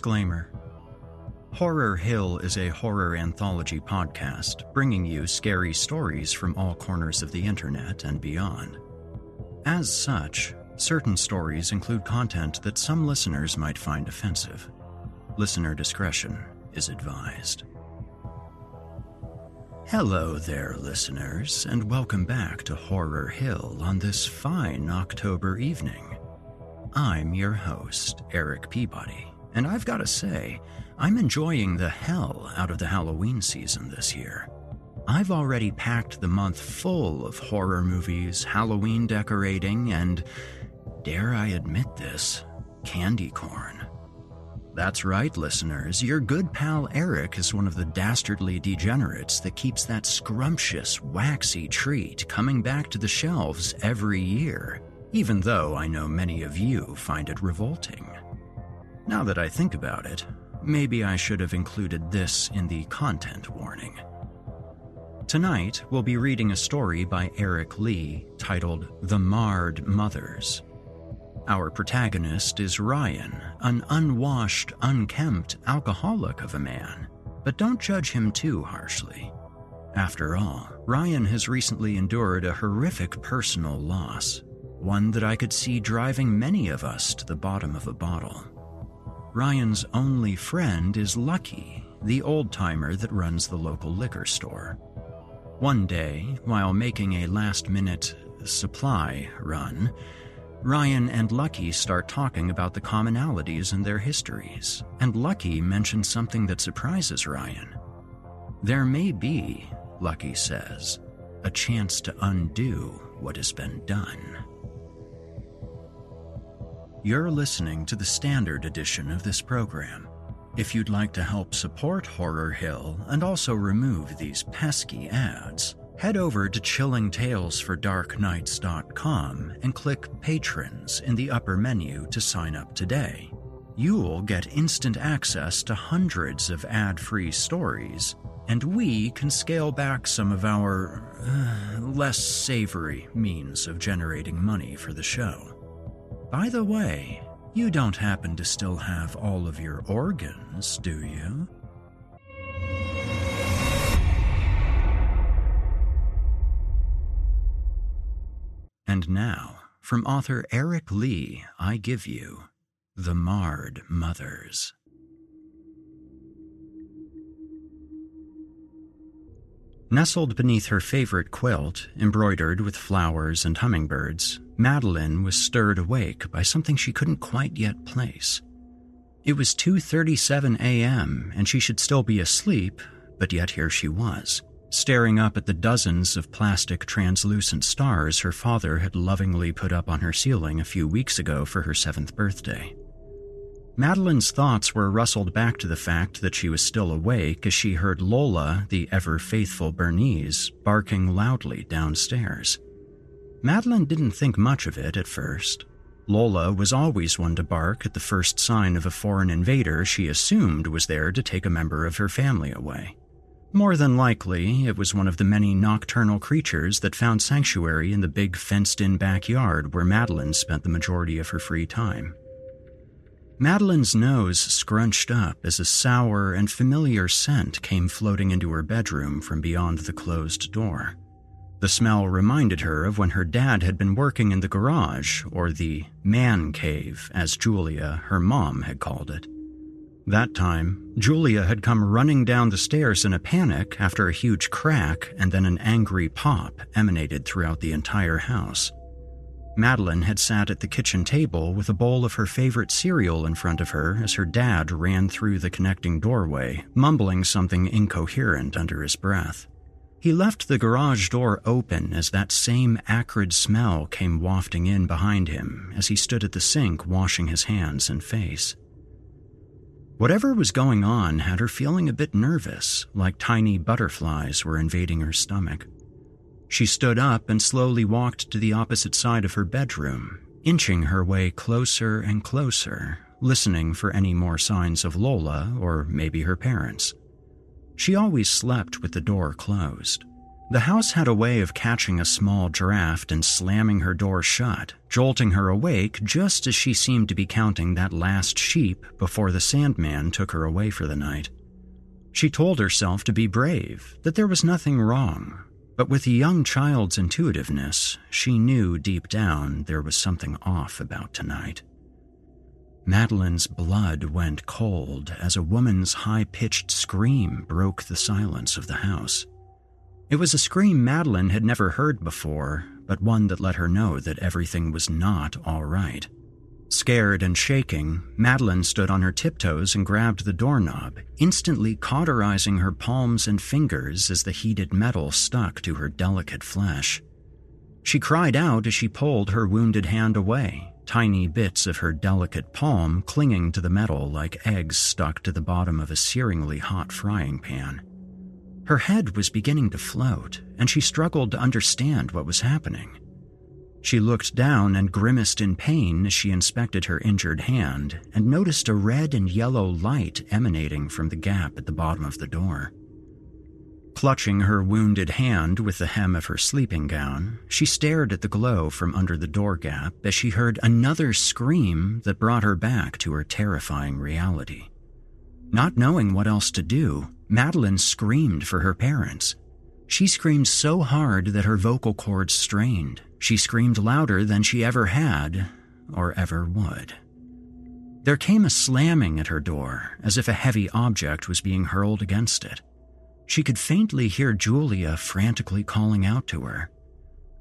Disclaimer Horror Hill is a horror anthology podcast bringing you scary stories from all corners of the internet and beyond. As such, certain stories include content that some listeners might find offensive. Listener discretion is advised. Hello there, listeners, and welcome back to Horror Hill on this fine October evening. I'm your host, Erik Peabody. And I've got to say, I'm enjoying the hell out of the Halloween season this year. I've already packed the month full of horror movies, Halloween decorating, and, dare I admit this, candy corn. That's right, listeners. Your good pal Erik is one of the dastardly degenerates that keeps that scrumptious, waxy treat coming back to the shelves every year, even though I know many of you find it revolting. Now that I think about it, maybe I should have included this in the content warning. Tonight, we'll be reading a story by Eric Lee titled The Marred Mothers. Our protagonist is Ryan, an unwashed, unkempt alcoholic of a man, but don't judge him too harshly. After all, Ryan has recently endured a horrific personal loss, one that I could see driving many of us to the bottom of a bottle. Ryan's only friend is Lucky, the old timer that runs the local liquor store. One day, while making a last minute supply run, Ryan and Lucky start talking about the commonalities in their histories, and Lucky mentions something that surprises Ryan. There may be, Lucky says, a chance to undo what has been done. You're listening to the standard edition of this program. If you'd like to help support Horror Hill and also remove these pesky ads, head over to chillingtalesfordarknights.com and click Patrons in the upper menu to sign up today. You'll get instant access to hundreds of ad free stories and we can scale back some of our uh, less savory means of generating money for the show. By the way, you don't happen to still have all of your organs, do you? And now, from author Eric Lee, I give you The Marred Mothers. Nestled beneath her favorite quilt, embroidered with flowers and hummingbirds, Madeline was stirred awake by something she couldn't quite yet place. It was 2:37 a.m. and she should still be asleep, but yet here she was, staring up at the dozens of plastic translucent stars her father had lovingly put up on her ceiling a few weeks ago for her 7th birthday. Madeline's thoughts were rustled back to the fact that she was still awake as she heard Lola, the ever faithful Bernese, barking loudly downstairs. Madeline didn't think much of it at first. Lola was always one to bark at the first sign of a foreign invader she assumed was there to take a member of her family away. More than likely, it was one of the many nocturnal creatures that found sanctuary in the big fenced in backyard where Madeline spent the majority of her free time. Madeline's nose scrunched up as a sour and familiar scent came floating into her bedroom from beyond the closed door. The smell reminded her of when her dad had been working in the garage, or the man cave, as Julia, her mom, had called it. That time, Julia had come running down the stairs in a panic after a huge crack and then an angry pop emanated throughout the entire house. Madeline had sat at the kitchen table with a bowl of her favorite cereal in front of her as her dad ran through the connecting doorway, mumbling something incoherent under his breath. He left the garage door open as that same acrid smell came wafting in behind him as he stood at the sink washing his hands and face. Whatever was going on had her feeling a bit nervous, like tiny butterflies were invading her stomach. She stood up and slowly walked to the opposite side of her bedroom, inching her way closer and closer, listening for any more signs of Lola or maybe her parents. She always slept with the door closed. The house had a way of catching a small draft and slamming her door shut, jolting her awake just as she seemed to be counting that last sheep before the Sandman took her away for the night. She told herself to be brave, that there was nothing wrong, but with a young child's intuitiveness, she knew deep down there was something off about tonight. Madeline's blood went cold as a woman's high pitched scream broke the silence of the house. It was a scream Madeline had never heard before, but one that let her know that everything was not all right. Scared and shaking, Madeline stood on her tiptoes and grabbed the doorknob, instantly cauterizing her palms and fingers as the heated metal stuck to her delicate flesh. She cried out as she pulled her wounded hand away, tiny bits of her delicate palm clinging to the metal like eggs stuck to the bottom of a searingly hot frying pan. Her head was beginning to float, and she struggled to understand what was happening. She looked down and grimaced in pain as she inspected her injured hand and noticed a red and yellow light emanating from the gap at the bottom of the door. Clutching her wounded hand with the hem of her sleeping gown, she stared at the glow from under the door gap as she heard another scream that brought her back to her terrifying reality. Not knowing what else to do, Madeline screamed for her parents. She screamed so hard that her vocal cords strained, she screamed louder than she ever had or ever would. There came a slamming at her door, as if a heavy object was being hurled against it. She could faintly hear Julia frantically calling out to her.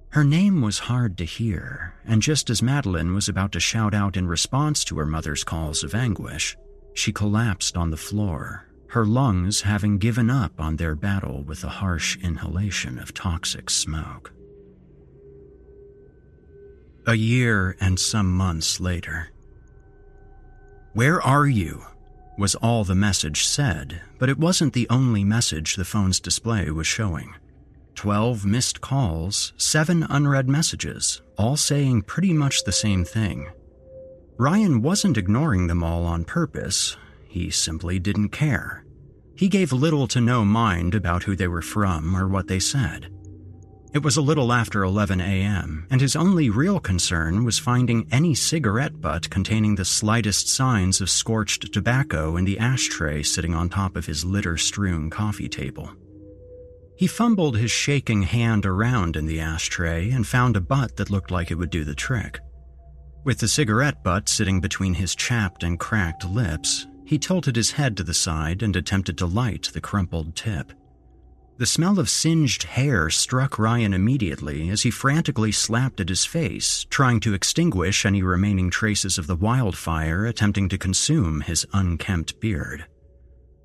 Her name was hard to hear, and just as Madeline was about to shout out in response to her mother's calls of anguish, she collapsed on the floor, her lungs having given up on their battle with the harsh inhalation of toxic smoke. A year and some months later. Where are you? was all the message said, but it wasn't the only message the phone's display was showing. Twelve missed calls, seven unread messages, all saying pretty much the same thing. Ryan wasn't ignoring them all on purpose, he simply didn't care. He gave little to no mind about who they were from or what they said. It was a little after 11 a.m., and his only real concern was finding any cigarette butt containing the slightest signs of scorched tobacco in the ashtray sitting on top of his litter strewn coffee table. He fumbled his shaking hand around in the ashtray and found a butt that looked like it would do the trick. With the cigarette butt sitting between his chapped and cracked lips, he tilted his head to the side and attempted to light the crumpled tip. The smell of singed hair struck Ryan immediately as he frantically slapped at his face, trying to extinguish any remaining traces of the wildfire attempting to consume his unkempt beard.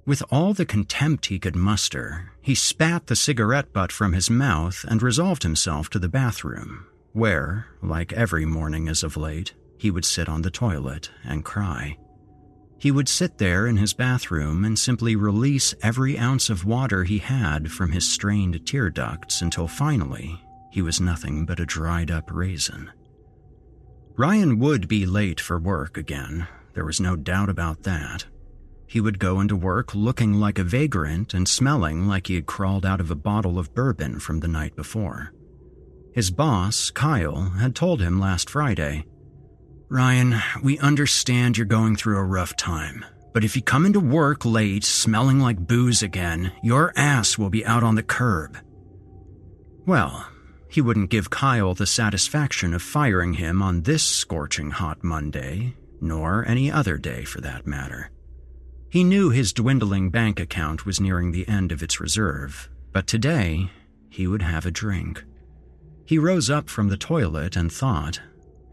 With all the contempt he could muster, he spat the cigarette butt from his mouth and resolved himself to the bathroom, where, like every morning as of late, he would sit on the toilet and cry. He would sit there in his bathroom and simply release every ounce of water he had from his strained tear ducts until finally he was nothing but a dried up raisin. Ryan would be late for work again, there was no doubt about that. He would go into work looking like a vagrant and smelling like he had crawled out of a bottle of bourbon from the night before. His boss, Kyle, had told him last Friday Ryan, we understand you're going through a rough time, but if you come into work late smelling like booze again, your ass will be out on the curb. Well, he wouldn't give Kyle the satisfaction of firing him on this scorching hot Monday, nor any other day for that matter. He knew his dwindling bank account was nearing the end of its reserve, but today he would have a drink. He rose up from the toilet and thought,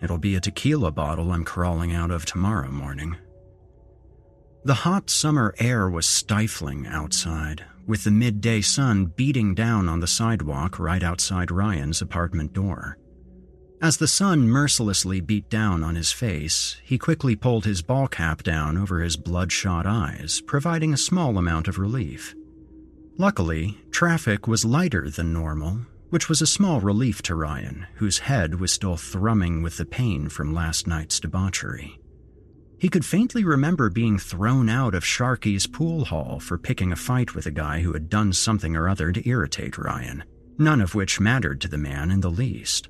It'll be a tequila bottle I'm crawling out of tomorrow morning. The hot summer air was stifling outside, with the midday sun beating down on the sidewalk right outside Ryan's apartment door. As the sun mercilessly beat down on his face, he quickly pulled his ball cap down over his bloodshot eyes, providing a small amount of relief. Luckily, traffic was lighter than normal, which was a small relief to Ryan, whose head was still thrumming with the pain from last night's debauchery. He could faintly remember being thrown out of Sharky's pool hall for picking a fight with a guy who had done something or other to irritate Ryan, none of which mattered to the man in the least.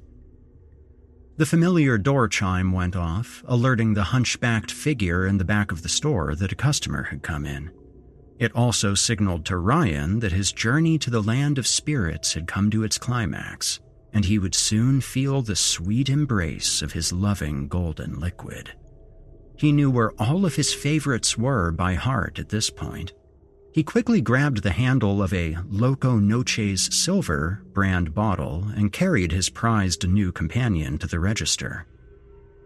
The familiar door chime went off, alerting the hunchbacked figure in the back of the store that a customer had come in. It also signaled to Ryan that his journey to the land of spirits had come to its climax, and he would soon feel the sweet embrace of his loving golden liquid. He knew where all of his favorites were by heart at this point. He quickly grabbed the handle of a Loco Noches Silver brand bottle and carried his prized new companion to the register.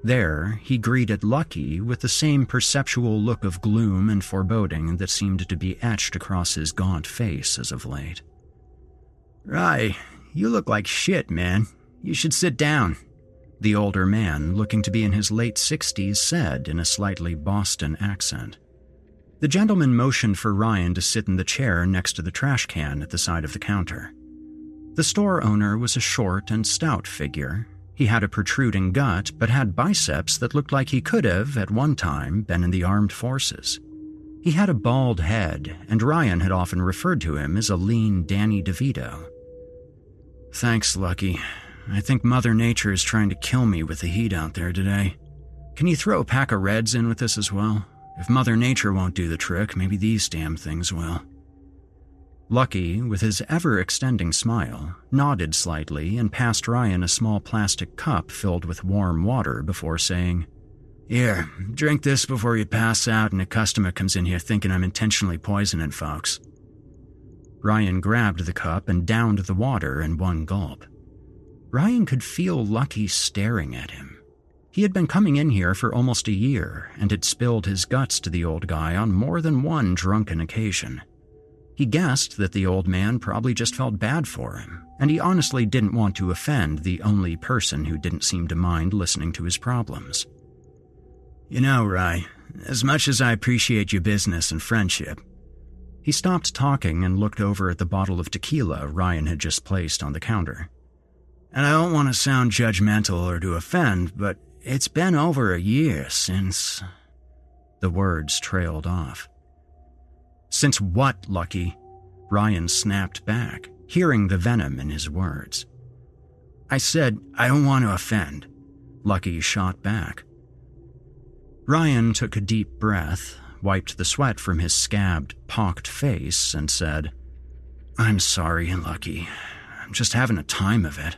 There, he greeted Lucky with the same perceptual look of gloom and foreboding that seemed to be etched across his gaunt face as of late. Rye, you look like shit, man. You should sit down, the older man, looking to be in his late sixties, said in a slightly Boston accent. The gentleman motioned for Ryan to sit in the chair next to the trash can at the side of the counter. The store owner was a short and stout figure, he had a protruding gut, but had biceps that looked like he could have, at one time, been in the armed forces. He had a bald head, and Ryan had often referred to him as a lean Danny DeVito. Thanks, Lucky. I think Mother Nature is trying to kill me with the heat out there today. Can you throw a pack of Reds in with this as well? If Mother Nature won't do the trick, maybe these damn things will. Lucky, with his ever extending smile, nodded slightly and passed Ryan a small plastic cup filled with warm water before saying, Here, drink this before you pass out and a customer comes in here thinking I'm intentionally poisoning folks. Ryan grabbed the cup and downed the water in one gulp. Ryan could feel Lucky staring at him. He had been coming in here for almost a year and had spilled his guts to the old guy on more than one drunken occasion. He guessed that the old man probably just felt bad for him, and he honestly didn't want to offend the only person who didn't seem to mind listening to his problems. You know, Rye, as much as I appreciate your business and friendship, he stopped talking and looked over at the bottle of tequila Ryan had just placed on the counter. And I don't want to sound judgmental or to offend, but it's been over a year since. The words trailed off. Since what, Lucky? Ryan snapped back, hearing the venom in his words. I said, I don't want to offend. Lucky shot back. Ryan took a deep breath, wiped the sweat from his scabbed, pocked face, and said, I'm sorry, Lucky. I'm just having a time of it.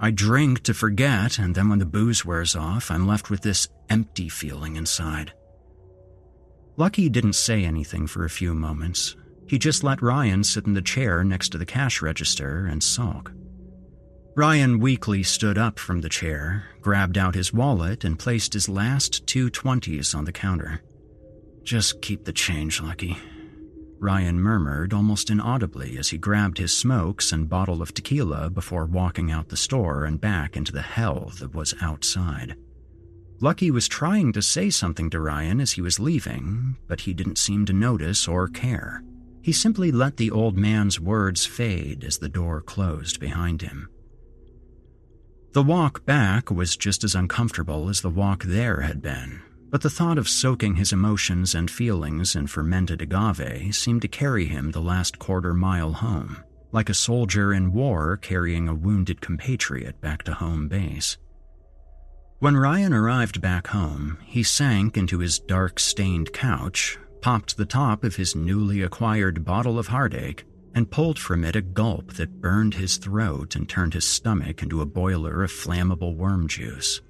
I drink to forget, and then when the booze wears off, I'm left with this empty feeling inside. Lucky didn't say anything for a few moments. He just let Ryan sit in the chair next to the cash register and sulk. Ryan weakly stood up from the chair, grabbed out his wallet, and placed his last two twenties on the counter. Just keep the change, Lucky. Ryan murmured almost inaudibly as he grabbed his smokes and bottle of tequila before walking out the store and back into the hell that was outside. Lucky was trying to say something to Ryan as he was leaving, but he didn't seem to notice or care. He simply let the old man's words fade as the door closed behind him. The walk back was just as uncomfortable as the walk there had been, but the thought of soaking his emotions and feelings in fermented agave seemed to carry him the last quarter mile home, like a soldier in war carrying a wounded compatriot back to home base. When Ryan arrived back home, he sank into his dark stained couch, popped the top of his newly acquired bottle of heartache, and pulled from it a gulp that burned his throat and turned his stomach into a boiler of flammable worm juice.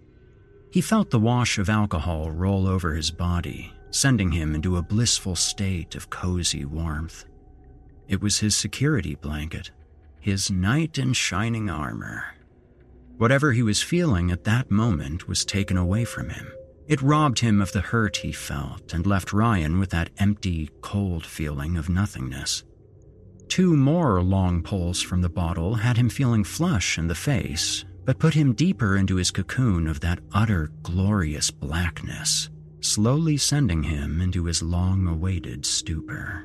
He felt the wash of alcohol roll over his body, sending him into a blissful state of cozy warmth. It was his security blanket, his knight in shining armor, Whatever he was feeling at that moment was taken away from him. It robbed him of the hurt he felt and left Ryan with that empty, cold feeling of nothingness. Two more long pulls from the bottle had him feeling flush in the face, but put him deeper into his cocoon of that utter, glorious blackness, slowly sending him into his long awaited stupor.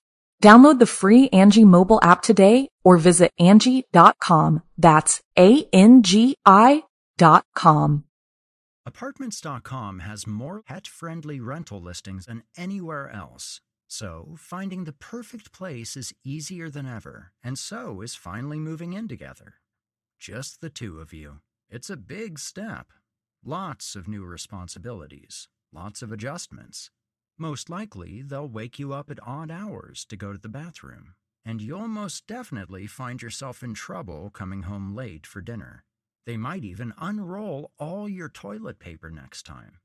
Download the free Angi mobile app today or visit Angi.com. That's A-N-G-I dot com. Apartments.com has more pet-friendly rental listings than anywhere else. So, finding the perfect place is easier than ever, and so is finally moving in together. Just the two of you. It's a big step. Lots of new responsibilities, lots of adjustments. Most likely, they'll wake you up at odd hours to go to the bathroom, and you'll most definitely find yourself in trouble coming home late for dinner. They might even unroll all your toilet paper next time.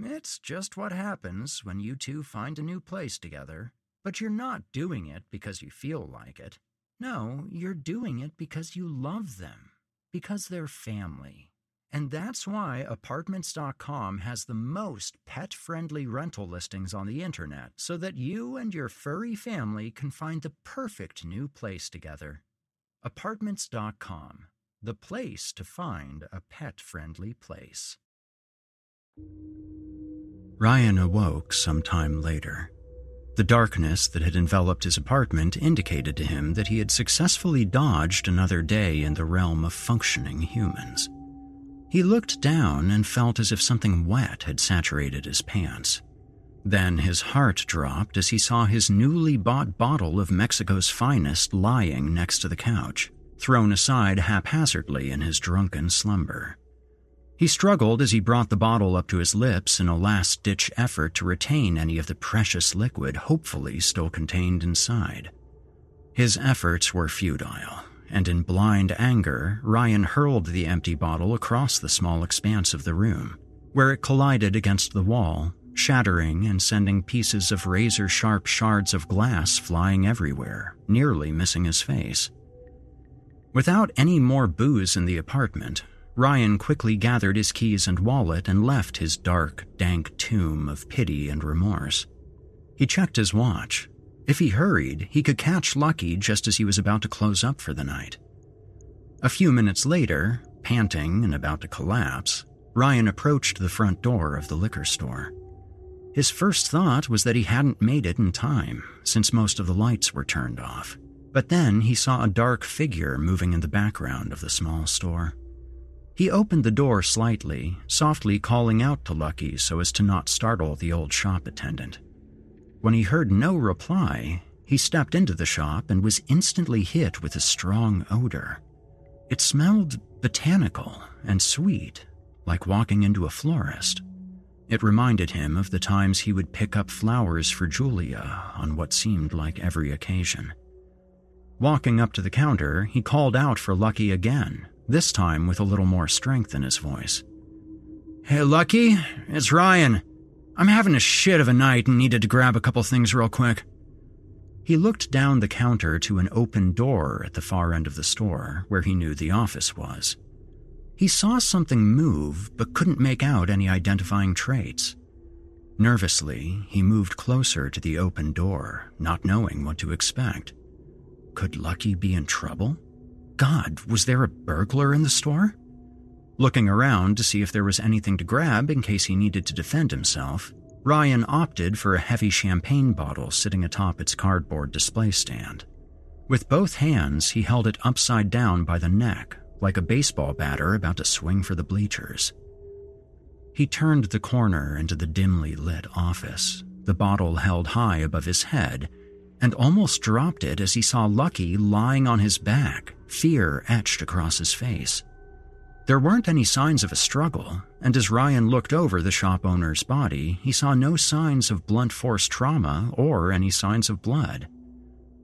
It's just what happens when you two find a new place together. But you're not doing it because you feel like it. No, you're doing it because you love them, because they're family. And that's why Apartments.com has the most pet friendly rental listings on the internet so that you and your furry family can find the perfect new place together. Apartments.com, the place to find a pet friendly place. Ryan awoke some time later. The darkness that had enveloped his apartment indicated to him that he had successfully dodged another day in the realm of functioning humans. He looked down and felt as if something wet had saturated his pants. Then his heart dropped as he saw his newly bought bottle of Mexico's finest lying next to the couch, thrown aside haphazardly in his drunken slumber. He struggled as he brought the bottle up to his lips in a last ditch effort to retain any of the precious liquid hopefully still contained inside. His efforts were futile, and in blind anger, Ryan hurled the empty bottle across the small expanse of the room, where it collided against the wall, shattering and sending pieces of razor sharp shards of glass flying everywhere, nearly missing his face. Without any more booze in the apartment, Ryan quickly gathered his keys and wallet and left his dark, dank tomb of pity and remorse. He checked his watch. If he hurried, he could catch Lucky just as he was about to close up for the night. A few minutes later, panting and about to collapse, Ryan approached the front door of the liquor store. His first thought was that he hadn't made it in time, since most of the lights were turned off. But then he saw a dark figure moving in the background of the small store. He opened the door slightly, softly calling out to Lucky so as to not startle the old shop attendant. When he heard no reply, he stepped into the shop and was instantly hit with a strong odor. It smelled botanical and sweet, like walking into a florist. It reminded him of the times he would pick up flowers for Julia on what seemed like every occasion. Walking up to the counter, he called out for Lucky again, this time with a little more strength in his voice. Hey, Lucky, it's Ryan. I'm having a shit of a night and needed to grab a couple things real quick. He looked down the counter to an open door at the far end of the store, where he knew the office was. He saw something move, but couldn't make out any identifying traits. Nervously, he moved closer to the open door, not knowing what to expect. Could Lucky be in trouble? God, was there a burglar in the store? Looking around to see if there was anything to grab in case he needed to defend himself, Ryan opted for a heavy champagne bottle sitting atop its cardboard display stand. With both hands, he held it upside down by the neck, like a baseball batter about to swing for the bleachers. He turned the corner into the dimly lit office, the bottle held high above his head, and almost dropped it as he saw Lucky lying on his back, fear etched across his face. There weren't any signs of a struggle, and as Ryan looked over the shop owner's body, he saw no signs of blunt force trauma or any signs of blood.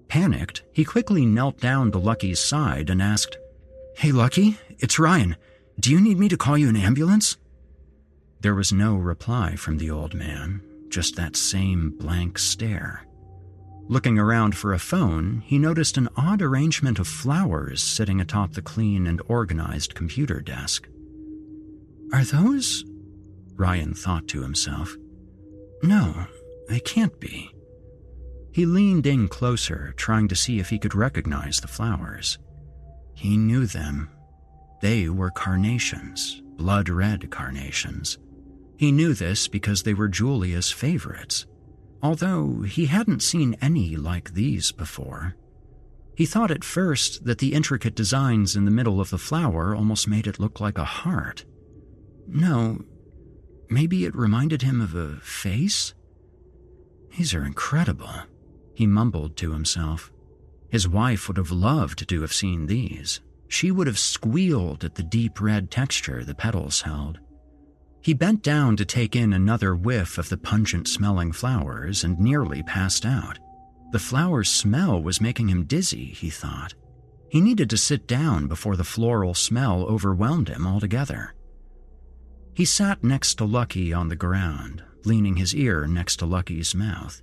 Panicked, he quickly knelt down to Lucky's side and asked, Hey, Lucky, it's Ryan. Do you need me to call you an ambulance? There was no reply from the old man, just that same blank stare. Looking around for a phone, he noticed an odd arrangement of flowers sitting atop the clean and organized computer desk. Are those? Ryan thought to himself. No, they can't be. He leaned in closer, trying to see if he could recognize the flowers. He knew them. They were carnations, blood red carnations. He knew this because they were Julia's favorites, although he hadn't seen any like these before. He thought at first that the intricate designs in the middle of the flower almost made it look like a heart. No, maybe it reminded him of a face? These are incredible, he mumbled to himself. His wife would have loved to have seen these. She would have squealed at the deep red texture the petals held. He bent down to take in another whiff of the pungent smelling flowers and nearly passed out. The flower's smell was making him dizzy, he thought. He needed to sit down before the floral smell overwhelmed him altogether. He sat next to Lucky on the ground, leaning his ear next to Lucky's mouth.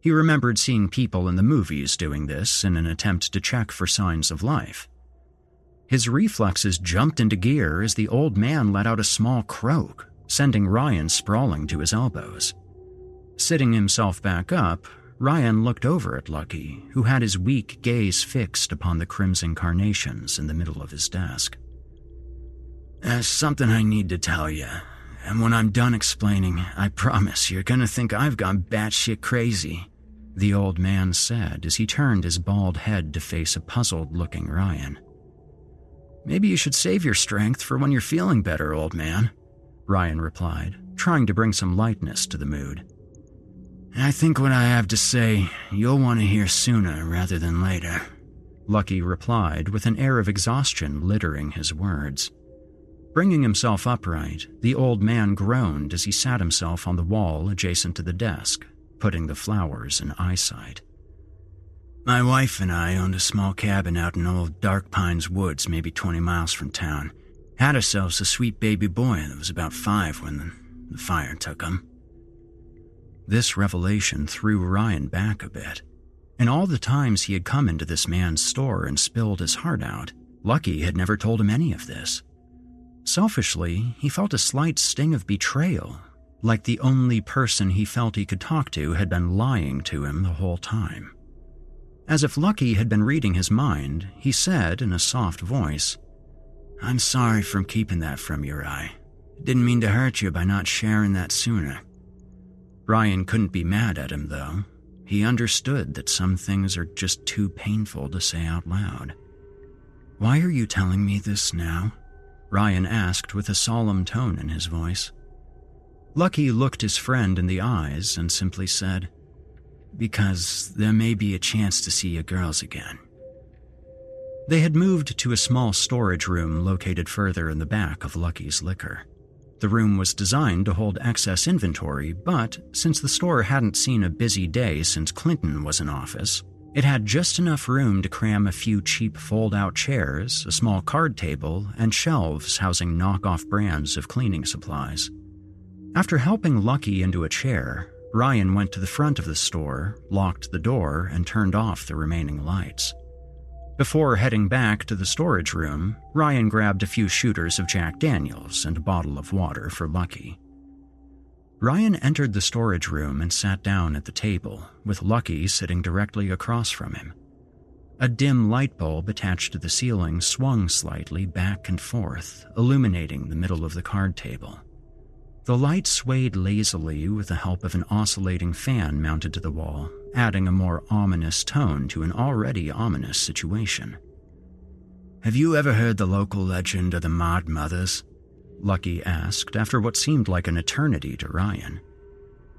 He remembered seeing people in the movies doing this in an attempt to check for signs of life. His reflexes jumped into gear as the old man let out a small croak, sending Ryan sprawling to his elbows. Sitting himself back up, Ryan looked over at Lucky, who had his weak gaze fixed upon the crimson carnations in the middle of his desk. There's something I need to tell you, and when I'm done explaining, I promise you're gonna think I've gone batshit crazy the old man said as he turned his bald head to face a puzzled looking Ryan. Maybe you should save your strength for when you're feeling better, old man, Ryan replied, trying to bring some lightness to the mood. I think what I have to say you'll want to hear sooner rather than later, Lucky replied with an air of exhaustion littering his words. Bringing himself upright, the old man groaned as he sat himself on the wall adjacent to the desk, putting the flowers in eyesight. My wife and I owned a small cabin out in old Dark Pines Woods, maybe 20 miles from town. Had ourselves a sweet baby boy that was about five when the, fire took him. This revelation threw Ryan back a bit. In all the times he had come into this man's store and spilled his heart out, Lucky had never told him any of this. Selfishly, he felt a slight sting of betrayal, like the only person he felt he could talk to had been lying to him the whole time. As if Lucky had been reading his mind, he said in a soft voice, I'm sorry for keeping that from you Rye. Didn't mean to hurt you by not sharing that sooner. Ryan couldn't be mad at him, though. He understood that some things are just too painful to say out loud. Why are you telling me this now? Ryan asked with a solemn tone in his voice. Lucky looked his friend in the eyes and simply said, Because there may be a chance to see your girls again. They had moved to a small storage room located further in the back of Lucky's liquor. The room was designed to hold excess inventory, but since the store hadn't seen a busy day since Clinton was in office, it had just enough room to cram a few cheap fold out chairs, a small card table, and shelves housing knockoff brands of cleaning supplies. After helping Lucky into a chair, Ryan went to the front of the store, locked the door, and turned off the remaining lights. Before heading back to the storage room, Ryan grabbed a few shooters of Jack Daniels and a bottle of water for Lucky. Ryan entered the storage room and sat down at the table, with Lucky sitting directly across from him. A dim light bulb attached to the ceiling swung slightly back and forth, illuminating the middle of the card table. The light swayed lazily with the help of an oscillating fan mounted to the wall, adding a more ominous tone to an already ominous situation. Have you ever heard the local legend of the Mod Mothers? Lucky asked after what seemed like an eternity to Ryan.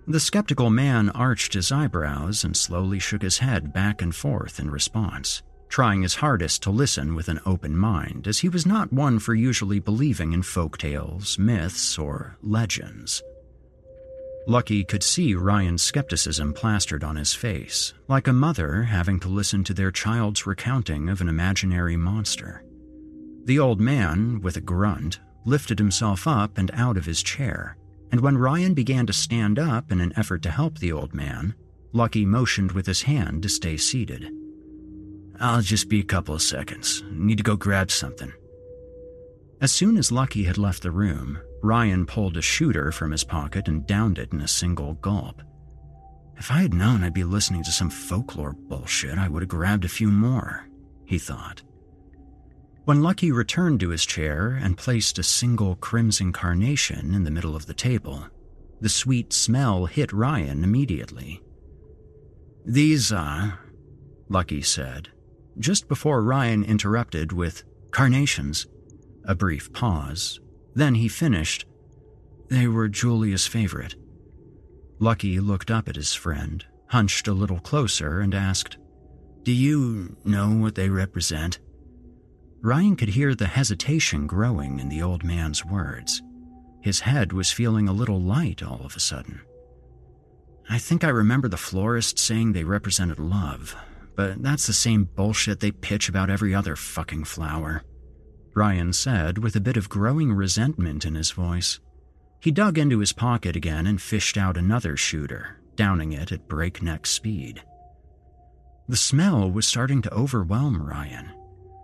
The skeptical man arched his eyebrows and slowly shook his head back and forth in response trying his hardest to listen with an open mind, as he was not one for usually believing in folk tales, myths, or legends. Lucky could see Ryan's skepticism plastered on his face, like a mother having to listen to their child's recounting of an imaginary monster. The old man, with a grunt, lifted himself up and out of his chair, and when Ryan began to stand up in an effort to help the old man, Lucky motioned with his hand to stay seated. I'll just be a couple of seconds. Need to go grab something. As soon as Lucky had left the room, Ryan pulled a shooter from his pocket and downed it in a single gulp. If I had known I'd be listening to some folklore bullshit, I would have grabbed a few more, he thought. When Lucky returned to his chair and placed a single crimson carnation in the middle of the table, the sweet smell hit Ryan immediately. These are, Lucky said, just before Ryan interrupted with, Carnations. A brief pause. Then he finished, They were Julia's favorite. Lucky looked up at his friend, hunched a little closer, and asked, Do you know what they represent? Ryan could hear the hesitation growing in the old man's words. His head was feeling a little light all of a sudden. I think I remember the florist saying they represented love, but that's the same bullshit they pitch about every other fucking flower. Ryan said with a bit of growing resentment in his voice. He dug into his pocket again and fished out another shooter, downing it at breakneck speed. The smell was starting to overwhelm Ryan.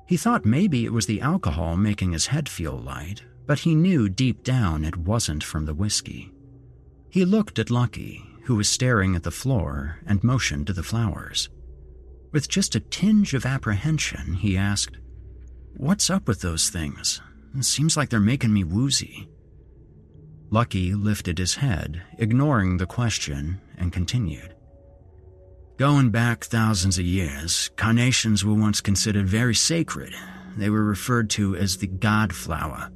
He thought maybe it was the alcohol making his head feel light, but he knew deep down it wasn't from the whiskey. He looked at Lucky, who was staring at the floor, and motioned to the flowers. With just a tinge of apprehension, he asked, What's up with those things? It seems like they're making me woozy. Lucky lifted his head, ignoring the question, and continued. Going back thousands of years, carnations were once considered very sacred. They were referred to as the god flower.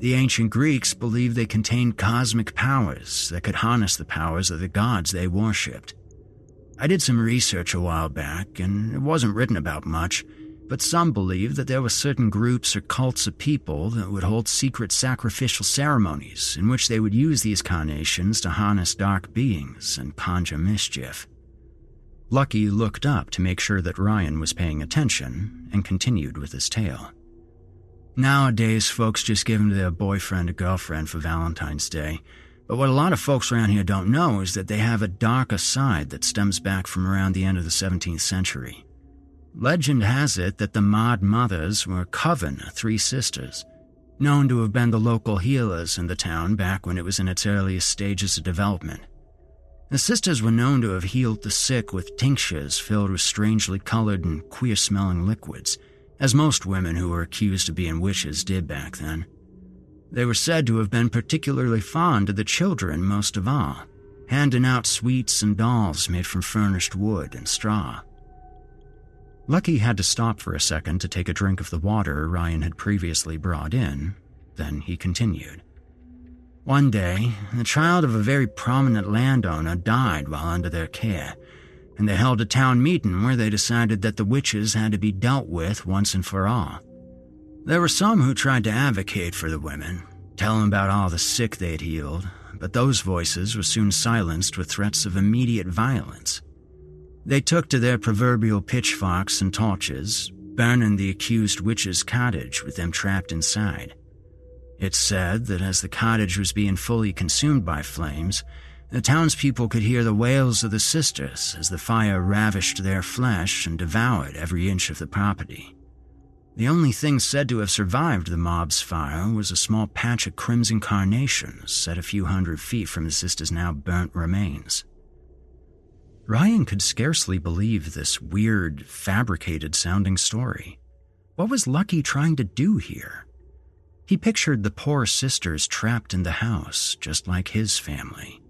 The ancient Greeks believed they contained cosmic powers that could harness the powers of the gods they worshipped. I did some research a while back, and it wasn't written about much, but some believe that there were certain groups or cults of people that would hold secret sacrificial ceremonies in which they would use these carnations to harness dark beings and conjure mischief. Lucky looked up to make sure that Ryan was paying attention and continued with his tale. Nowadays, folks just give them to their boyfriend or girlfriend for Valentine's Day. But what a lot of folks around here don't know is that they have a darker side that stems back from around the end of the 17th century. Legend has it that the Maud mothers were coven three sisters, known to have been the local healers in the town back when it was in its earliest stages of development. The sisters were known to have healed the sick with tinctures filled with strangely colored and queer smelling liquids, as most women who were accused of being witches did back then. They were said to have been particularly fond of the children most of all, handing out sweets and dolls made from furnished wood and straw. Lucky had to stop for a second to take a drink of the water Ryan had previously brought in, then he continued. One day, the child of a very prominent landowner died while under their care, and they held a town meeting where they decided that the witches had to be dealt with once and for all. There were some who tried to advocate for the women, tell them about all the sick they'd healed, but those voices were soon silenced with threats of immediate violence. They took to their proverbial pitchforks and torches, burning the accused witch's cottage with them trapped inside. It's said that as the cottage was being fully consumed by flames, the townspeople could hear the wails of the sisters as the fire ravished their flesh and devoured every inch of the property. The only thing said to have survived the mob's fire was a small patch of crimson carnations set a few hundred feet from the sisters' now burnt remains. Ryan could scarcely believe this weird, fabricated sounding story. What was Lucky trying to do here? He pictured the poor sisters trapped in the house, just like his family.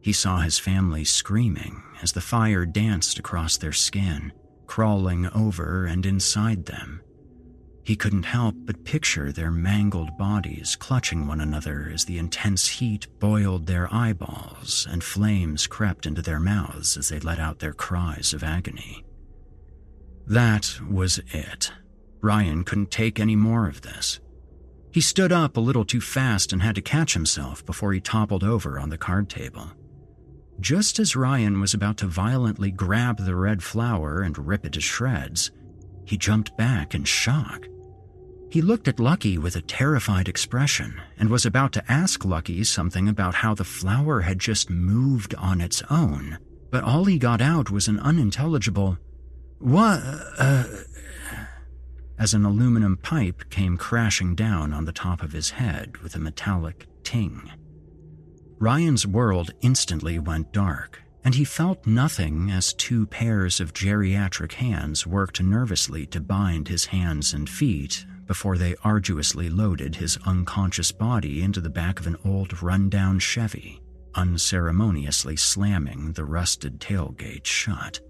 He saw his family screaming as the fire danced across their skin, crawling over and inside them. He couldn't help but picture their mangled bodies clutching one another as the intense heat boiled their eyeballs and flames crept into their mouths as they let out their cries of agony. That was it. Ryan couldn't take any more of this. He stood up a little too fast and had to catch himself before he toppled over on the card table. Just as Ryan was about to violently grab the red flower and rip it to shreds, he jumped back in shock. He looked at Lucky with a terrified expression and was about to ask Lucky something about how the flower had just moved on its own, but all he got out was an unintelligible, What? Uh, as an aluminum pipe came crashing down on the top of his head with a metallic ting. Ryan's world instantly went dark, and he felt nothing as two pairs of geriatric hands worked nervously to bind his hands and feet before they arduously loaded his unconscious body into the back of an old rundown Chevy, unceremoniously slamming the rusted tailgate shut.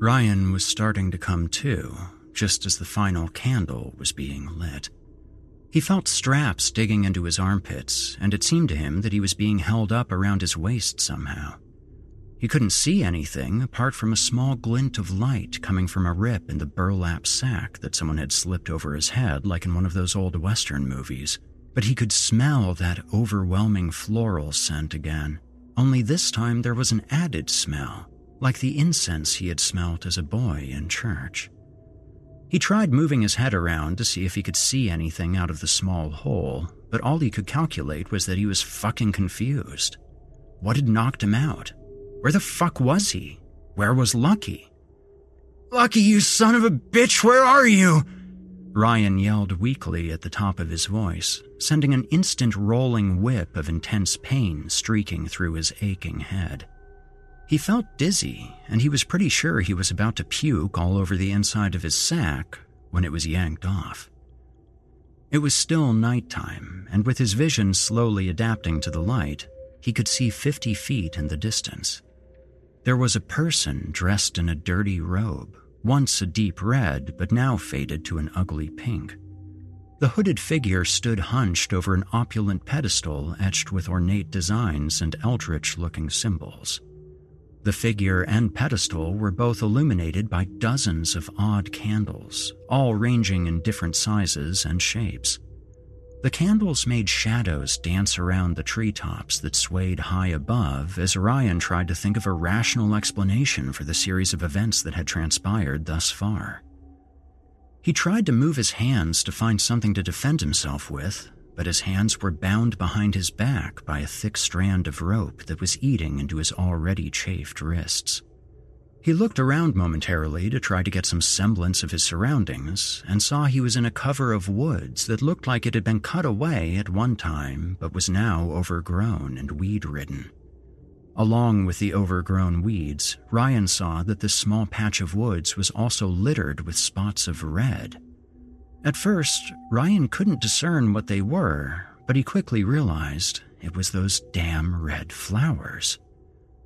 Ryan was starting to come to, just as the final candle was being lit. He felt straps digging into his armpits, and it seemed to him that he was being held up around his waist somehow. He couldn't see anything apart from a small glint of light coming from a rip in the burlap sack that someone had slipped over his head, like in one of those old Western movies. But he could smell that overwhelming floral scent again, only this time there was an added smell like the incense he had smelt as a boy in church. He tried moving his head around to see if he could see anything out of the small hole, but all he could calculate was that he was fucking confused. What had knocked him out? Where the fuck was he? Where was Lucky? Lucky, you son of a bitch, where are you? Ryan yelled weakly at the top of his voice, sending an instant rolling whip of intense pain streaking through his aching head. He felt dizzy, and he was pretty sure he was about to puke all over the inside of his sack when it was yanked off. It was still nighttime, and with his vision slowly adapting to the light, he could see 50 feet in the distance. There was a person dressed in a dirty robe, once a deep red, but now faded to an ugly pink. The hooded figure stood hunched over an opulent pedestal etched with ornate designs and eldritch looking symbols. The figure and pedestal were both illuminated by dozens of odd candles, all ranging in different sizes and shapes. The candles made shadows dance around the treetops that swayed high above as Ryan tried to think of a rational explanation for the series of events that had transpired thus far. He tried to move his hands to find something to defend himself with, but his hands were bound behind his back by a thick strand of rope that was eating into his already chafed wrists. He looked around momentarily to try to get some semblance of his surroundings and saw he was in a cover of woods that looked like it had been cut away at one time but was now overgrown and weed ridden. Along with the overgrown weeds, Ryan saw that this small patch of woods was also littered with spots of red. At first, Ryan couldn't discern what they were, but he quickly realized it was those damn red flowers.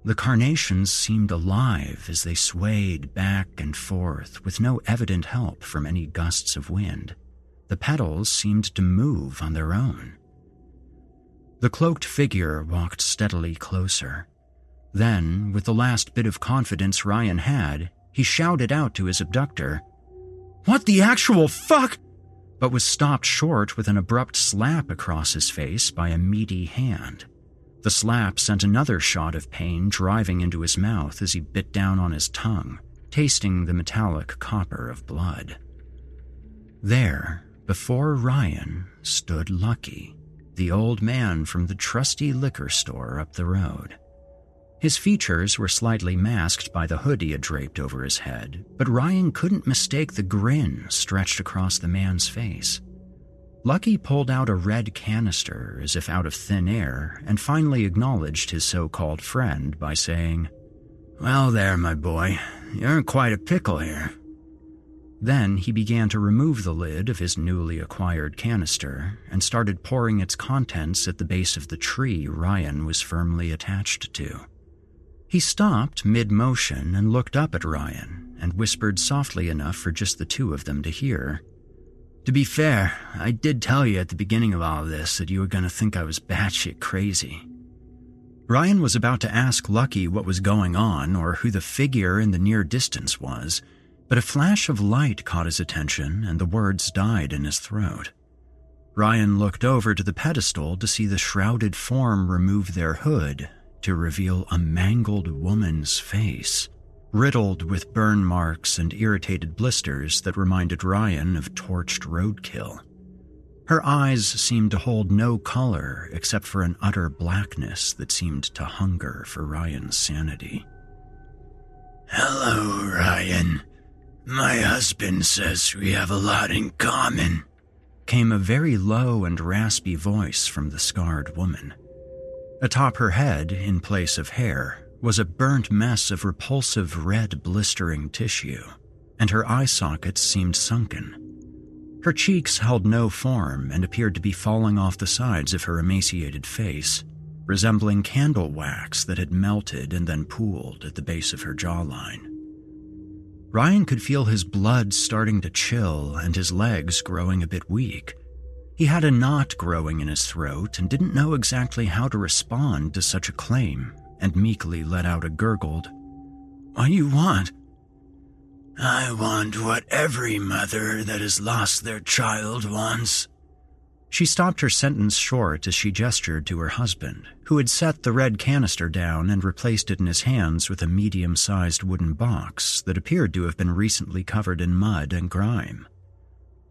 The carnations seemed alive as they swayed back and forth with no evident help from any gusts of wind. The petals seemed to move on their own. The cloaked figure walked steadily closer. Then, with the last bit of confidence Ryan had, he shouted out to his abductor, What the actual fuck? But was stopped short with an abrupt slap across his face by a meaty hand. The slap sent another shot of pain driving into his mouth as he bit down on his tongue, tasting the metallic copper of blood. There, before Ryan, stood Lucky, the old man from the trusty liquor store up the road. His features were slightly masked by the hood he had draped over his head, but Ryan couldn't mistake the grin stretched across the man's face. Lucky pulled out a red canister as if out of thin air and finally acknowledged his so called friend by saying, Well, there, my boy, you're in quite a pickle here. Then he began to remove the lid of his newly acquired canister and started pouring its contents at the base of the tree Ryan was firmly attached to. He stopped mid motion and looked up at Ryan and whispered softly enough for just the two of them to hear. To be fair, I did tell you at the beginning of all of this that you were going to think I was batshit crazy. Ryan was about to ask Lucky what was going on or who the figure in the near distance was, but a flash of light caught his attention and the words died in his throat. Ryan looked over to the pedestal to see the shrouded form remove their hood to reveal a mangled woman's face riddled with burn marks and irritated blisters that reminded Ryan of torched roadkill. Her eyes seemed to hold no color except for an utter blackness that seemed to hunger for Ryan's sanity. Hello, Ryan. My husband says we have a lot in common, came a very low and raspy voice from the scarred woman. Atop her head, in place of hair, was a burnt mess of repulsive red blistering tissue, and her eye sockets seemed sunken. Her cheeks held no form and appeared to be falling off the sides of her emaciated face, resembling candle wax that had melted and then pooled at the base of her jawline. Ryan could feel his blood starting to chill and his legs growing a bit weak. He had a knot growing in his throat and didn't know exactly how to respond to such a claim and meekly let out a gurgled, What do you want? I want what every mother that has lost their child wants. She stopped her sentence short as she gestured to her husband, who had set the red canister down and replaced it in his hands with a medium sized wooden box that appeared to have been recently covered in mud and grime.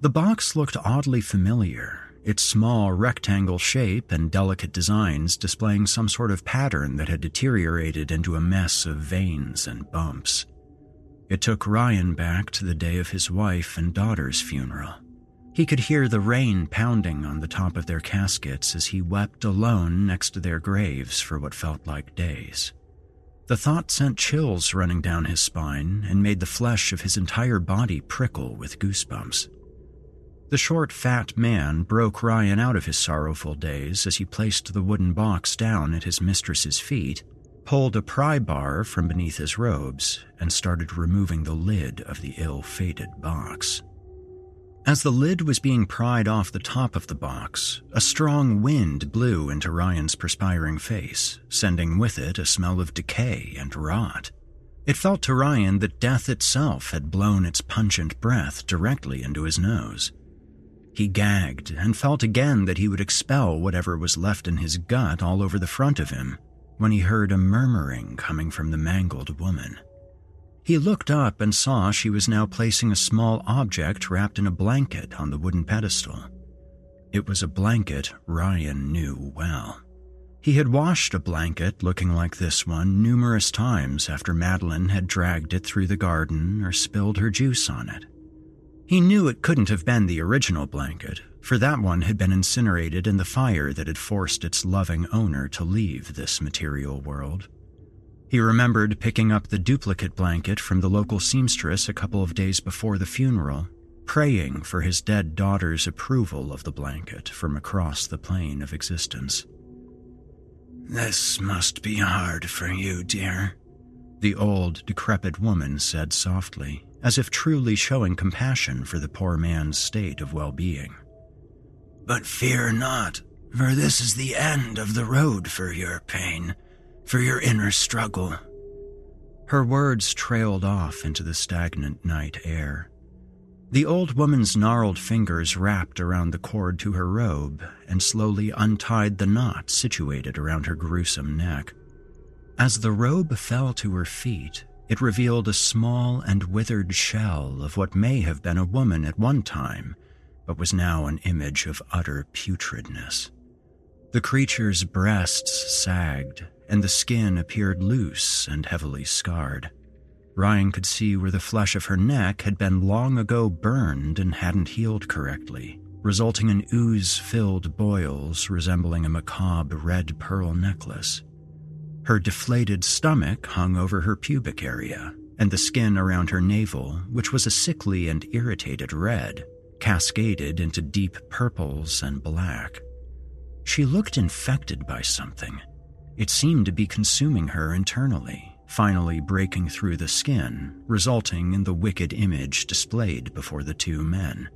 The box looked oddly familiar, its small rectangle shape and delicate designs displaying some sort of pattern that had deteriorated into a mess of veins and bumps. It took Ryan back to the day of his wife and daughter's funeral. He could hear the rain pounding on the top of their caskets as he wept alone next to their graves for what felt like days. The thought sent chills running down his spine and made the flesh of his entire body prickle with goosebumps. The short, fat man broke Ryan out of his sorrowful days as he placed the wooden box down at his mistress's feet, pulled a pry bar from beneath his robes, and started removing the lid of the ill fated box. As the lid was being pried off the top of the box, a strong wind blew into Ryan's perspiring face, sending with it a smell of decay and rot. It felt to Ryan that death itself had blown its pungent breath directly into his nose. He gagged and felt again that he would expel whatever was left in his gut all over the front of him when he heard a murmuring coming from the mangled woman. He looked up and saw she was now placing a small object wrapped in a blanket on the wooden pedestal. It was a blanket Ryan knew well. He had washed a blanket looking like this one numerous times after Madeline had dragged it through the garden or spilled her juice on it. He knew it couldn't have been the original blanket, for that one had been incinerated in the fire that had forced its loving owner to leave this material world. He remembered picking up the duplicate blanket from the local seamstress a couple of days before the funeral, praying for his dead daughter's approval of the blanket from across the plane of existence. This must be hard for you, dear, the old, decrepit woman said softly, as if truly showing compassion for the poor man's state of well being. But fear not, for this is the end of the road for your pain, for your inner struggle. Her words trailed off into the stagnant night air, the old woman's gnarled fingers wrapped around the cord to her robe and slowly untied the knot situated around her gruesome neck. As the robe fell to her feet, it revealed a small and withered shell of what may have been a woman at one time, but was now an image of utter putridness. The creature's breasts sagged, and the skin appeared loose and heavily scarred. Ryan could see where the flesh of her neck had been long ago burned and hadn't healed correctly, resulting in ooze filled boils resembling a macabre red pearl necklace. Her deflated stomach hung over her pubic area, and the skin around her navel, which was a sickly and irritated red, cascaded into deep purples and black. She looked infected by something. It seemed to be consuming her internally finally breaking through the skin, resulting in the wicked image displayed before the two men.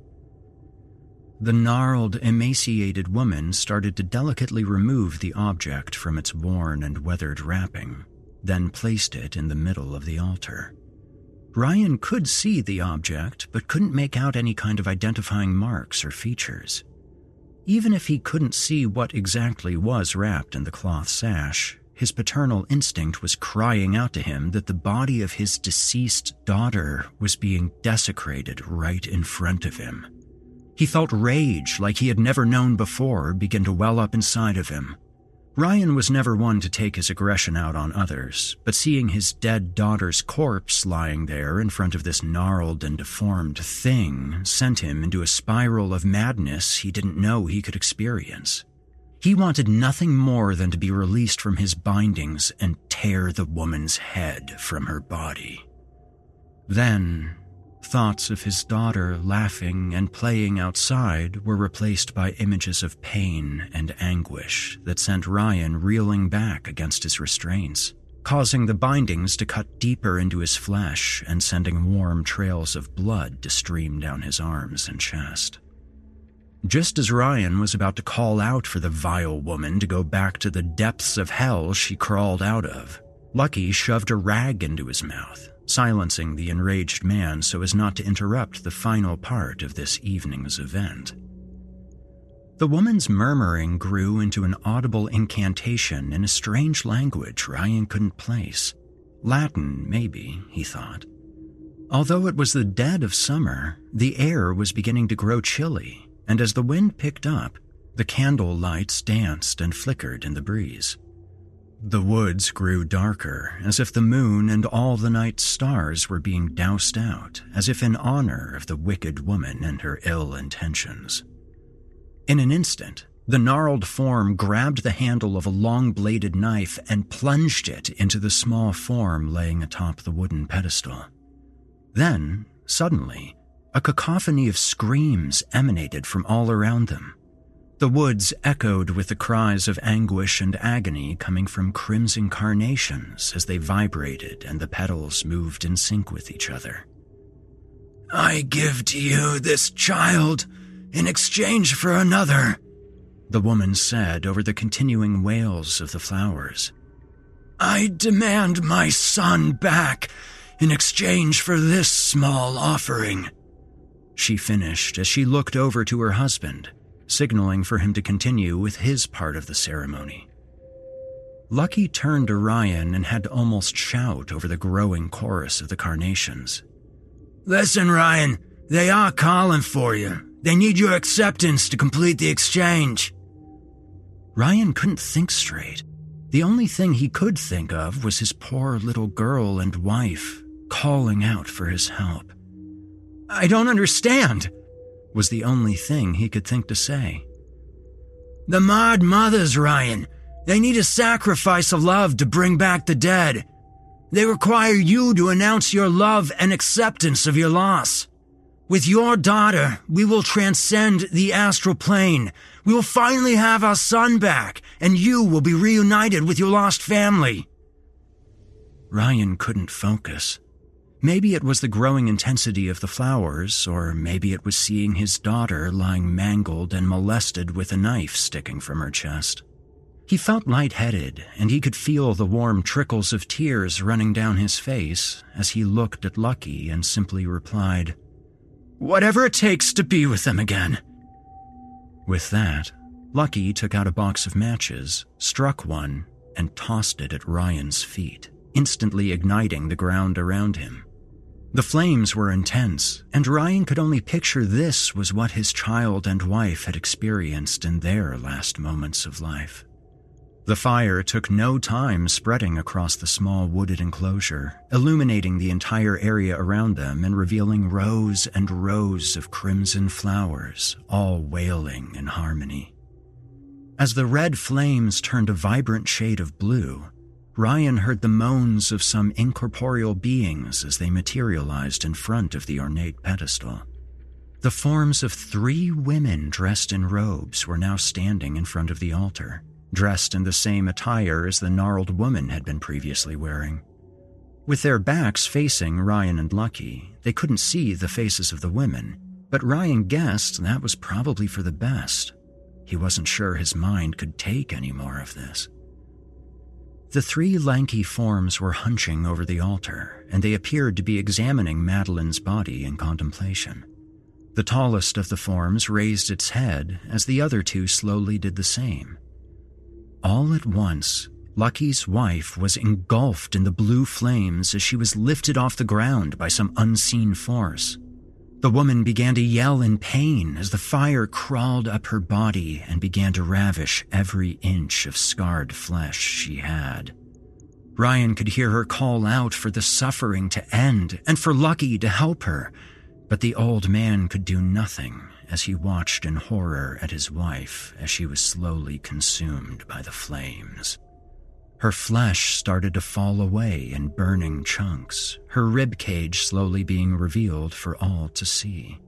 The gnarled, emaciated woman started to delicately remove the object from its worn and weathered wrapping, then placed it in the middle of the altar. Ryan could see the object, but couldn't make out any kind of identifying marks or features. Even if he couldn't see what exactly was wrapped in the cloth sash, his paternal instinct was crying out to him that the body of his deceased daughter was being desecrated right in front of him. He felt rage like he had never known before begin to well up inside of him. Ryan was never one to take his aggression out on others, but seeing his dead daughter's corpse lying there in front of this gnarled and deformed thing sent him into a spiral of madness he didn't know he could experience. He wanted nothing more than to be released from his bindings and tear the woman's head from her body. Then, thoughts of his daughter laughing and playing outside were replaced by images of pain and anguish that sent Ryan reeling back against his restraints, causing the bindings to cut deeper into his flesh and sending warm trails of blood to stream down his arms and chest. Just as Ryan was about to call out for the vile woman to go back to the depths of hell she crawled out of, Lucky shoved a rag into his mouth, silencing the enraged man so as not to interrupt the final part of this evening's event. The woman's murmuring grew into an audible incantation in a strange language Ryan couldn't place. Latin, maybe, he thought. Although it was the dead of summer, the air was beginning to grow chilly and as the wind picked up, the candle lights danced and flickered in the breeze. The woods grew darker, as if the moon and all the night's stars were being doused out, as if in honor of the wicked woman and her ill intentions. In an instant, the gnarled form grabbed the handle of a long bladed knife and plunged it into the small form laying atop the wooden pedestal. Then, suddenly, a cacophony of screams emanated from all around them. The woods echoed with the cries of anguish and agony coming from crimson carnations as they vibrated and the petals moved in sync with each other. I give to you this child in exchange for another, the woman said over the continuing wails of the flowers. I demand my son back in exchange for this small offering. she finished as she looked over to her husband, signaling for him to continue with his part of the ceremony. Lucky turned to Ryan and had to almost shout over the growing chorus of the carnations. Listen, Ryan, they are calling for you. They need your acceptance to complete the exchange. Ryan couldn't think straight. The only thing he could think of was his poor little girl and wife calling out for his help. I don't understand, was the only thing he could think to say. The Marred Mothers, Ryan. They need a sacrifice of love to bring back the dead. They require you to announce your love and acceptance of your loss. With your daughter, we will transcend the astral plane. We will finally have our son back, and you will be reunited with your lost family. Ryan couldn't focus. Maybe it was the growing intensity of the flowers, or maybe it was seeing his daughter lying mangled and molested with a knife sticking from her chest. He felt lightheaded, and he could feel the warm trickles of tears running down his face as he looked at Lucky and simply replied, Whatever it takes to be with them again. With that, Lucky took out a box of matches, struck one, and tossed it at Ryan's feet, instantly igniting the ground around him. The flames were intense, and Ryan could only picture this was what his child and wife had experienced in their last moments of life. The fire took no time spreading across the small wooded enclosure, illuminating the entire area around them and revealing rows and rows of crimson flowers, all wailing in harmony. As the red flames turned a vibrant shade of blue, Ryan heard the moans of some incorporeal beings as they materialized in front of the ornate pedestal. The forms of three women dressed in robes were now standing in front of the altar, dressed in the same attire as the gnarled woman had been previously wearing. With their backs facing Ryan and Lucky, they couldn't see the faces of the women, but Ryan guessed that was probably for the best. He wasn't sure his mind could take any more of this. The three lanky forms were hunching over the altar, and they appeared to be examining Madeline's body in contemplation. The tallest of the forms raised its head as the other two slowly did the same. All at once, Lucky's wife was engulfed in the blue flames as she was lifted off the ground by some unseen force. The woman began to yell in pain as the fire crawled up her body and began to ravish every inch of scarred flesh she had. Ryan could hear her call out for the suffering to end and for Lucky to help her, but the old man could do nothing as he watched in horror at his wife as she was slowly consumed by the flames. Her flesh started to fall away in burning chunks, her rib cage slowly being revealed for all to see.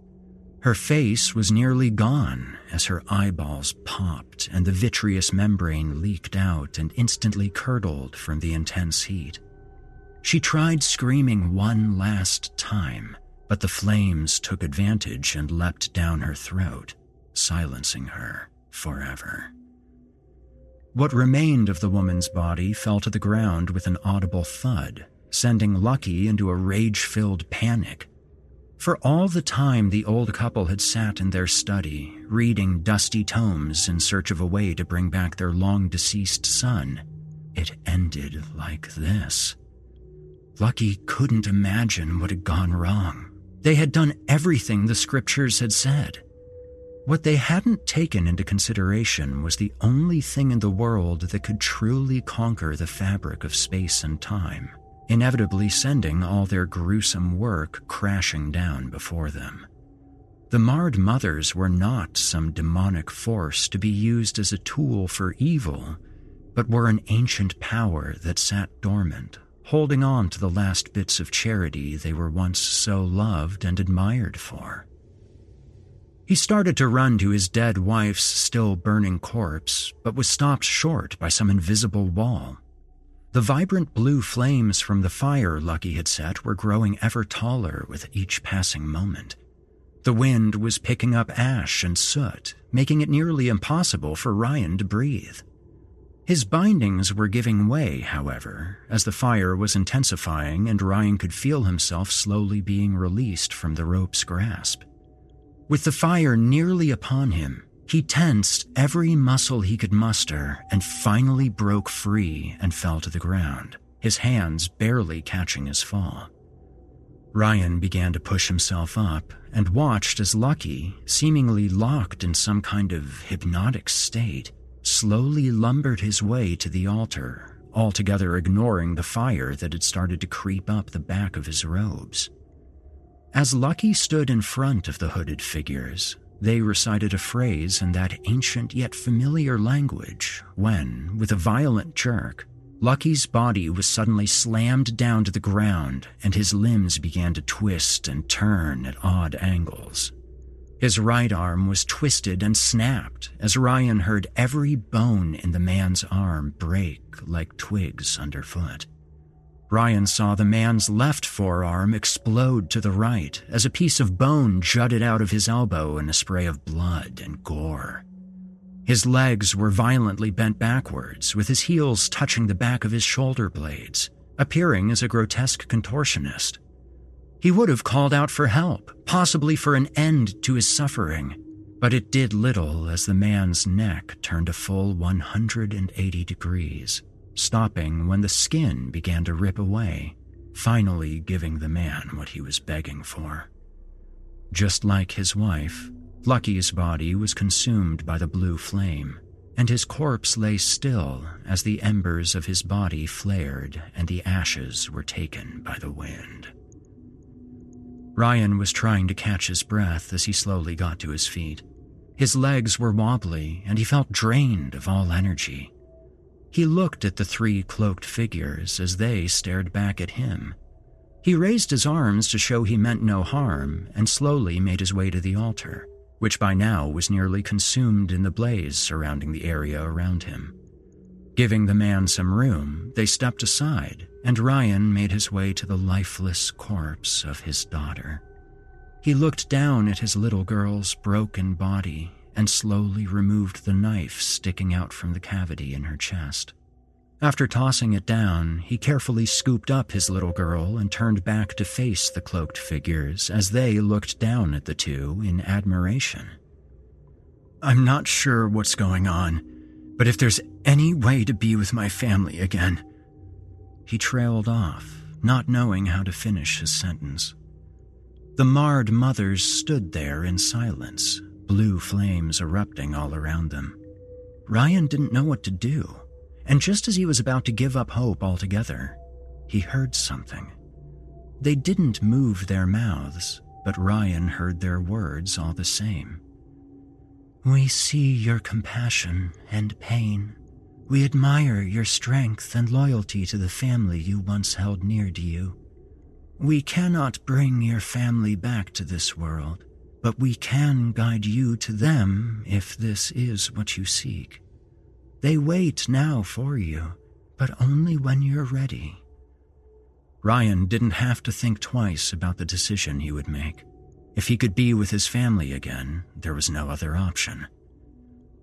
Her face was nearly gone as her eyeballs popped and the vitreous membrane leaked out and instantly curdled from the intense heat. She tried screaming one last time, but the flames took advantage and leapt down her throat, silencing her forever. What remained of the woman's body fell to the ground with an audible thud, sending Lucky into a rage filled panic. For all the time the old couple had sat in their study, reading dusty tomes in search of a way to bring back their long deceased son, it ended like this. Lucky couldn't imagine what had gone wrong. They had done everything the scriptures had said. What they hadn't taken into consideration was the only thing in the world that could truly conquer the fabric of space and time, inevitably sending all their gruesome work crashing down before them. The marred mothers were not some demonic force to be used as a tool for evil, but were an ancient power that sat dormant, holding on to the last bits of charity they were once so loved and admired for. He started to run to his dead wife's still burning corpse, but was stopped short by some invisible wall. The vibrant blue flames from the fire Lucky had set were growing ever taller with each passing moment. The wind was picking up ash and soot, making it nearly impossible for Ryan to breathe. His bindings were giving way, however, as the fire was intensifying and Ryan could feel himself slowly being released from the rope's grasp. With the fire nearly upon him, he tensed every muscle he could muster and finally broke free and fell to the ground, his hands barely catching his fall. Ryan began to push himself up and watched as Lucky, seemingly locked in some kind of hypnotic state, slowly lumbered his way to the altar, altogether ignoring the fire that had started to creep up the back of his robes. As Lucky stood in front of the hooded figures, they recited a phrase in that ancient yet familiar language when, with a violent jerk, Lucky's body was suddenly slammed down to the ground and his limbs began to twist and turn at odd angles. His right arm was twisted and snapped as Ryan heard every bone in the man's arm break like twigs underfoot. Ryan saw the man's left forearm explode to the right as a piece of bone jutted out of his elbow in a spray of blood and gore. His legs were violently bent backwards, with his heels touching the back of his shoulder blades, appearing as a grotesque contortionist. He would have called out for help, possibly for an end to his suffering, but it did little as the man's neck turned a full 180 degrees, stopping when the skin began to rip away, finally giving the man what he was begging for. Just like his wife, Lucky's body was consumed by the blue flame, and his corpse lay still as the embers of his body flared and the ashes were taken by the wind. Ryan was trying to catch his breath as he slowly got to his feet. His legs were wobbly, and he felt drained of all energy. He looked at the three cloaked figures as they stared back at him. He raised his arms to show he meant no harm and slowly made his way to the altar which by now was nearly consumed in the blaze surrounding the area around him. Giving the man some room, they stepped aside, and Ryan made his way to the lifeless corpse of his daughter. He looked down at his little girl's broken body and slowly removed the knife sticking out from the cavity in her chest. After tossing it down, he carefully scooped up his little girl and turned back to face the cloaked figures as they looked down at the two in admiration. I'm not sure what's going on, but if there's any way to be with my family again. He trailed off, not knowing how to finish his sentence. The marred mothers stood there in silence, blue flames erupting all around them. Ryan didn't know what to do and just as he was about to give up hope altogether, he heard something. They didn't move their mouths, but Ryan heard their words all the same. We see your compassion and pain. We admire your strength and loyalty to the family you once held near to you. We cannot bring your family back to this world, but we can guide you to them if this is what you seek. They wait now for you, but only when you're ready. Ryan didn't have to think twice about the decision he would make. If he could be with his family again, there was no other option.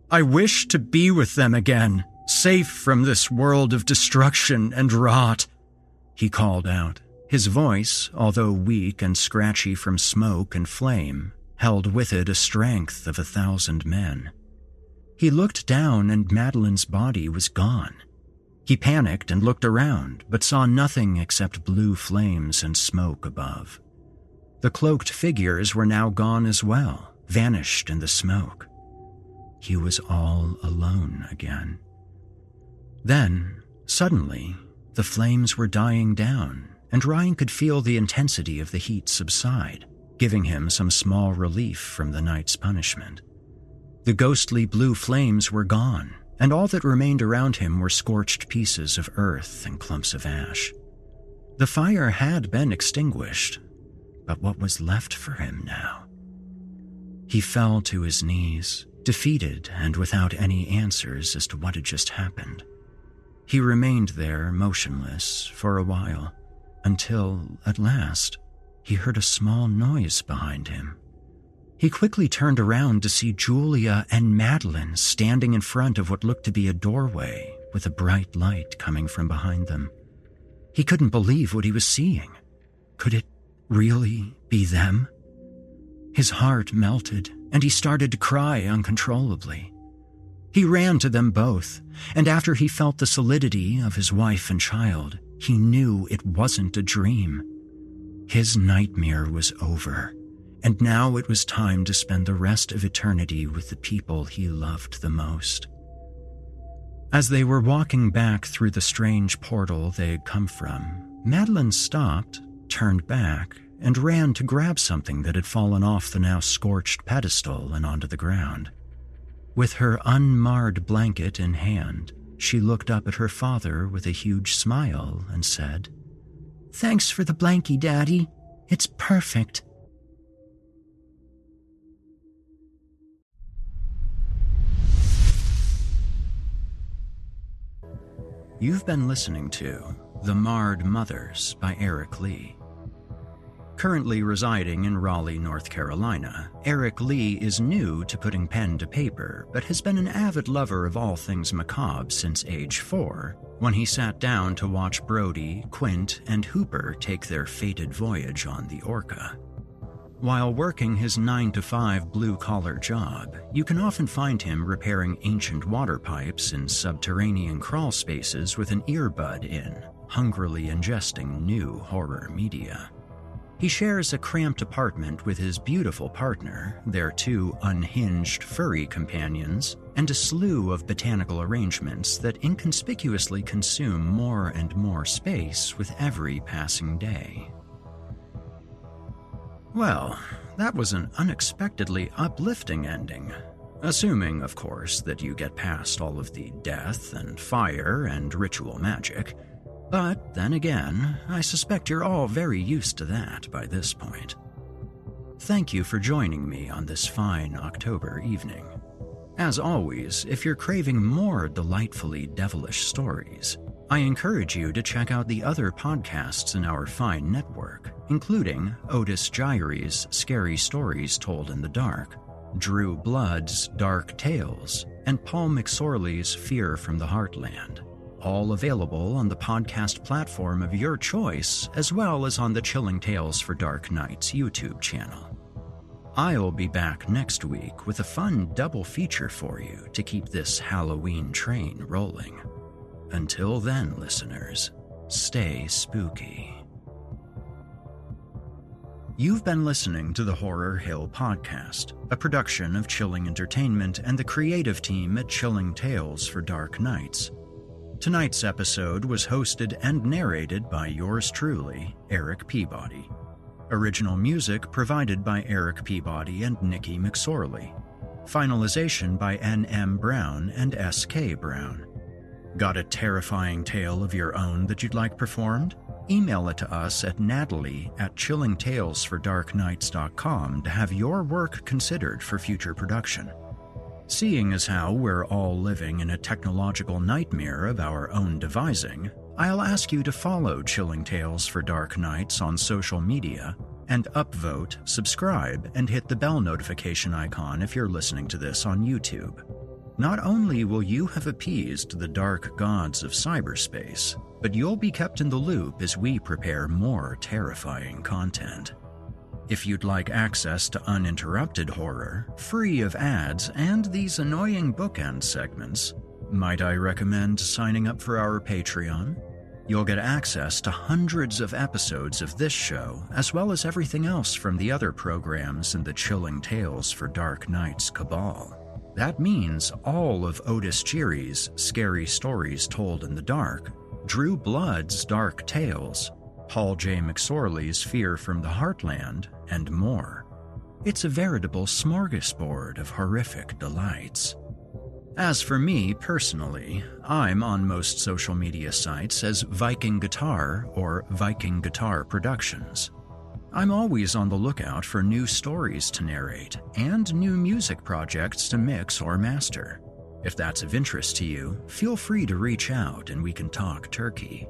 I wish to be with them again, safe from this world of destruction and rot, he called out. His voice, although weak and scratchy from smoke and flame, held with it a strength of a thousand men. He looked down and Madeline's body was gone. He panicked and looked around, but saw nothing except blue flames and smoke above. The cloaked figures were now gone as well, vanished in the smoke. He was all alone again. Then, suddenly, the flames were dying down, and Ryan could feel the intensity of the heat subside, giving him some small relief from the night's punishment. The ghostly blue flames were gone, and all that remained around him were scorched pieces of earth and clumps of ash. The fire had been extinguished, but what was left for him now? He fell to his knees, defeated and without any answers as to what had just happened. He remained there, motionless, for a while, until, at last, he heard a small noise behind him. He quickly turned around to see Julia and Madeline standing in front of what looked to be a doorway with a bright light coming from behind them. He couldn't believe what he was seeing. Could it really be them? His heart melted, and he started to cry uncontrollably. He ran to them both, and after he felt the solidity of his wife and child, he knew it wasn't a dream. His nightmare was over, and now it was time to spend the rest of eternity with the people he loved the most. As they were walking back through the strange portal they had come from, Madeline stopped, turned back, and ran to grab something that had fallen off the now scorched pedestal and onto the ground. With her unmarred blanket in hand, she looked up at her father with a huge smile and said, Thanks for the blankie, Daddy. It's perfect. You've been listening to The Marred Mothers by Eric Lee. Currently residing in Raleigh, North Carolina, Eric Lee is new to putting pen to paper, but has been an avid lover of all things macabre since age four, when he sat down to watch Brody, Quint, and Hooper take their fated voyage on the Orca. While working his 9 to 5 blue collar job, you can often find him repairing ancient water pipes in subterranean crawl spaces with an earbud in, hungrily ingesting new horror media. He shares a cramped apartment with his beautiful partner, their two unhinged furry companions, and a slew of botanical arrangements that inconspicuously consume more and more space with every passing day. Well, that was an unexpectedly uplifting ending. Assuming, of course, that you get past all of the death and fire and ritual magic. But then again, I suspect you're all very used to that by this point. Thank you for joining me on this fine October evening. As always, if you're craving more delightfully devilish stories, I encourage you to check out the other podcasts in our fine network, including Otis Jiry's Scary Stories Told in the Dark, Drew Blood's Dark Tales, and Paul McSorley's Fear from the Heartland all available on the podcast platform of your choice, as well as on the Chilling Tales for Dark Nights YouTube channel. I'll be back next week with a fun double feature for you to keep this Halloween train rolling. Until then, listeners, stay spooky. You've been listening to the Horror Hill Podcast, a production of Chilling Entertainment and the creative team at Chilling Tales for Dark Nights. Tonight's episode was hosted and narrated by yours truly, Erik Peabody. Original music provided by Erik Peabody and Nikki McSorley. Finalization by N.M. Brown and S.K. Brown. Got a terrifying tale of your own that you'd like performed? Email it to us at natalie at chillingtalesfordarknights.com to have your work considered for future production. Seeing as how we're all living in a technological nightmare of our own devising, I'll ask you to follow Chilling Tales for Dark Nights on social media and upvote, subscribe, and hit the bell notification icon if you're listening to this on YouTube. Not only will you have appeased the dark gods of cyberspace, but you'll be kept in the loop as we prepare more terrifying content. If you'd like access to uninterrupted horror, free of ads, and these annoying bookend segments, might I recommend signing up for our Patreon? You'll get access to hundreds of episodes of this show, as well as everything else from the other programs in the Chilling Tales for Dark Nights cabal. That means all of Otis Jiry's Scary Stories Told in the Dark, Drew Blood's Dark Tales, Paul J. McSorley's Fear from the Heartland, and more. It's a veritable smorgasbord of horrific delights. As for me personally, I'm on most social media sites as Viking Guitar or Viking Guitar Productions. I'm always on the lookout for new stories to narrate and new music projects to mix or master. If that's of interest to you, feel free to reach out and we can talk turkey.